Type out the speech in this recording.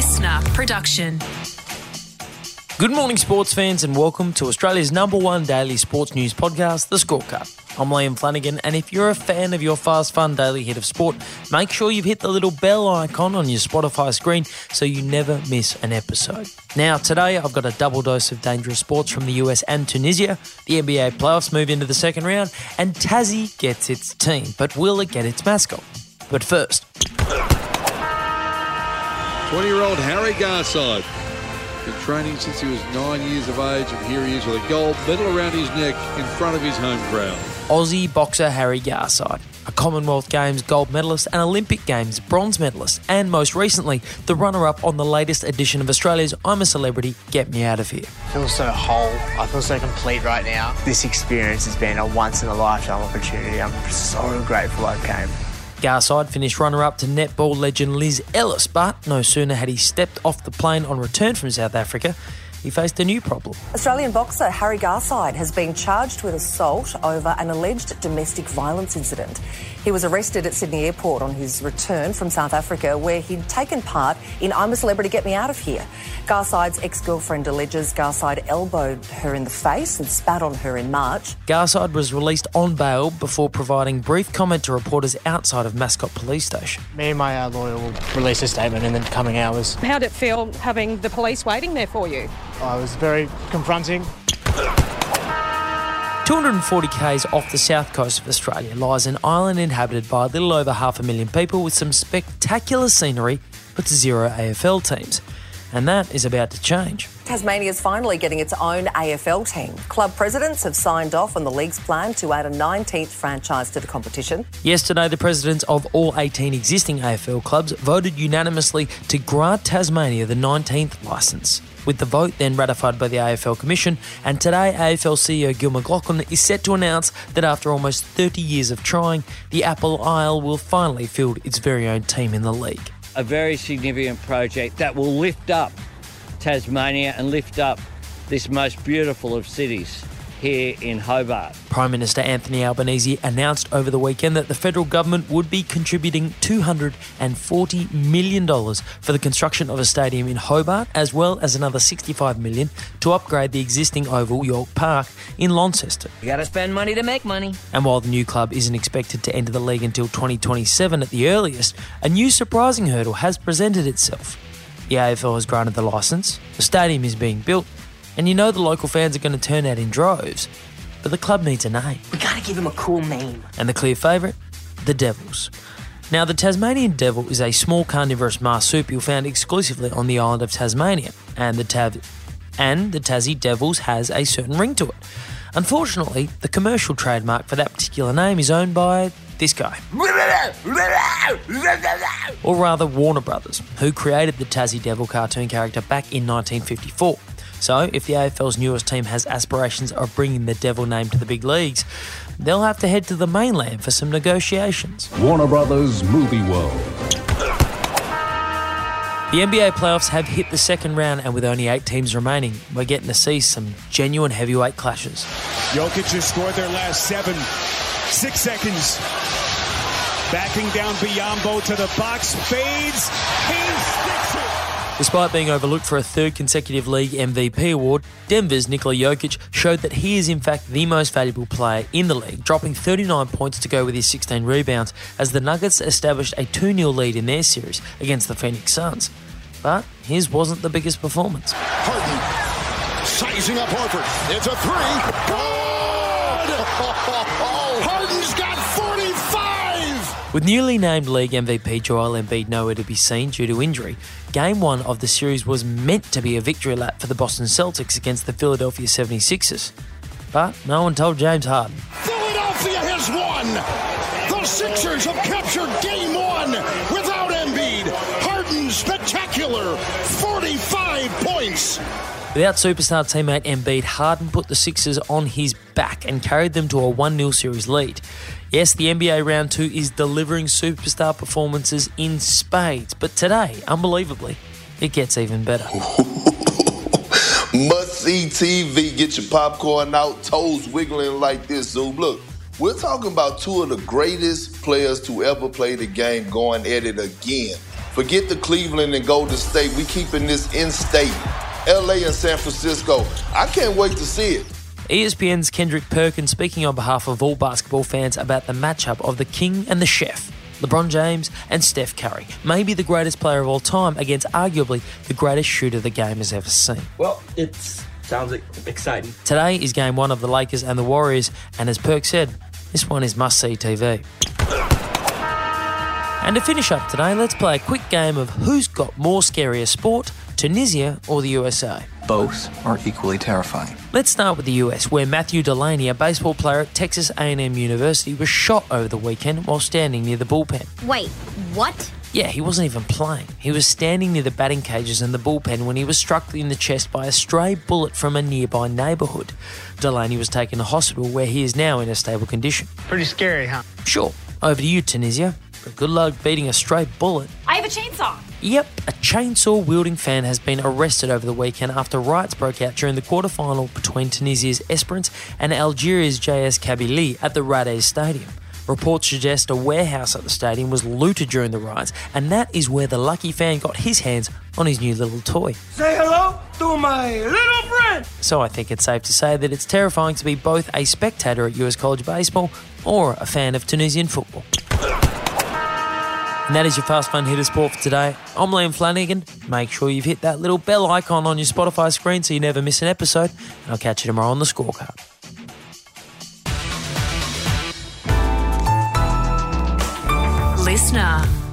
LiSTNR production. Good morning, sports fans, and welcome to Australia's number one daily sports news podcast, The Scorecard. I'm Liam Flanagan, and if you're a fan of your fast, fun daily hit of sport, make sure you've hit the little bell icon on your Spotify screen so you never miss an episode. Now, today I've got a double dose of dangerous sports from the US and Tunisia. The NBA playoffs move into the second round, and Tassie gets its team, but will it get its mascot? But first, 20 year old Harry Garside. Been training since he was nine years of age, and here he is with a gold medal around his neck in front of his home crowd. Aussie boxer Harry Garside, a Commonwealth Games gold medalist and Olympic Games bronze medalist, and most recently, the runner up on the latest edition of Australia's I'm a Celebrity, Get Me Out of Here. I feel so whole. I feel so complete right now. This experience has been a once in a lifetime opportunity. I'm so grateful I came. Garside finished runner up to netball legend Liz Ellis, but no sooner had he stepped off the plane on return from South Africa, he faced a new problem. Australian boxer Harry Garside has been charged with assault over an alleged domestic violence incident. He was arrested at Sydney Airport on his return from South Africa, where he'd taken part in I'm a Celebrity, Get Me Out of Here. Garside's ex girlfriend alleges Garside elbowed her in the face and spat on her in March. Garside was released on bail before providing brief comment to reporters outside of Mascot Police Station. Me and my uh, lawyer will release a statement in the coming hours. How did it feel having the police waiting there for you? I was very confronting. 240 k's off the south coast of Australia lies an island inhabited by a little over half a million people with some spectacular scenery but zero AFL teams. And that is about to change. Tasmania is finally getting its own AFL team. Club presidents have signed off on the league's plan to add a 19th franchise to the competition. Yesterday, the presidents of all 18 existing AFL clubs voted unanimously to grant Tasmania the 19th licence. With the vote then ratified by the AFL Commission, and today AFL CEO Gil McLachlan is set to announce that after almost 30 years of trying, the Apple Isle will finally field its very own team in the league. A very significant project that will lift up Tasmania and lift up this most beautiful of cities here in Hobart. Prime Minister Anthony Albanese announced over the weekend that the federal government would be contributing $240 million for the construction of a stadium in Hobart, as well as another 65 million to upgrade the existing Oval York Park in Launceston. You gotta spend money to make money. And while the new club isn't expected to enter the league until 2027 at the earliest, a new surprising hurdle has presented itself. The AFL has granted the licence, the stadium is being built, and you know the local fans are going to turn out in droves. But the club needs a name. We gotta give him a cool name. And the clear favourite? The Devils. Now, the Tasmanian devil is a small carnivorous marsupial found exclusively on the island of Tasmania, and the Tav- and the Tassie Devils has a certain ring to it. Unfortunately, the commercial trademark for that particular name is owned by this guy. Or rather, Warner Brothers, who created the Tassie Devil cartoon character back in 1954. So, if the AFL's newest team has aspirations of bringing the Devil name to the big leagues, they'll have to head to the mainland for some negotiations. Warner Brothers Movie World. The NBA playoffs have hit the second round, and with only eight teams remaining, we're getting to see some genuine heavyweight clashes. Jokic has scored their last seven. Six seconds. Backing down Biyombo to the box. Fades. He sticks it. Despite being overlooked for a third consecutive league MVP award, Denver's Nikola Jokic showed that he is in fact the most valuable player in the league, dropping 39 points to go with his 16 rebounds as the Nuggets established a 2 0 lead in their series against the Phoenix Suns. But his wasn't the biggest performance. Harden sizing up Horford. It's a three. Good! Harden's got 45! With newly named league MVP Joel Embiid nowhere to be seen due to injury, Game 1 of the series was meant to be a victory lap for the Boston Celtics against the Philadelphia 76ers. But no one told James Harden. Philadelphia has won! The Sixers have captured game one without Embiid. Harden spectacular 45 points. Without superstar teammate Embiid, Harden put the Sixers on his back and carried them to a 1 0 series lead. Yes, the NBA round two is delivering superstar performances in spades, but today, unbelievably, it gets even better. Must see TV. Get your popcorn out, toes wiggling like this. Zoom. Look, we're talking about two of the greatest players to ever play the game going at it again. Forget the Cleveland and Golden State. We keeping this in state. LA and San Francisco. I can't wait to see it. ESPN's Kendrick Perkins speaking on behalf of all basketball fans about the matchup of the king and the chef. LeBron James and Steph Curry, maybe the greatest player of all time against arguably the greatest shooter the game has ever seen. Well, it sounds exciting. Today is game one of the Lakers and the Warriors, and as Perk said, this one is must see TV. And to finish up today, let's play a quick game of who's got more scarier sport, Tunisia or the USA. Both are equally terrifying. Let's start with the US, where Matthew Delaney, a baseball player at Texas A&M University, was shot over the weekend while standing near the bullpen. Wait, what? Yeah, he wasn't even playing. He was standing near the batting cages in the bullpen when he was struck in the chest by a stray bullet from a nearby neighbourhood. Delaney was taken to hospital where he is now in a stable condition. Pretty scary, huh? Sure. Over to you, Tunisia. But good luck beating a stray bullet. I have a chainsaw. Yep, a chainsaw wielding fan has been arrested over the weekend after riots broke out during the quarter-final between Tunisia's Esperance and Algeria's JS Kabylie at the Rades Stadium. Reports suggest a warehouse at the stadium was looted during the riots, and that is where the lucky fan got his hands on his new little toy. Say hello to my little friend! So I think it's safe to say that it's terrifying to be both a spectator at US College Baseball or a fan of Tunisian football. And that is your Fast Fun Hitter Sport for today. I'm Liam Flanagan. Make sure you've hit that little bell icon on your Spotify screen so you never miss an episode. And I'll catch you tomorrow on the scorecard. LiSTNR.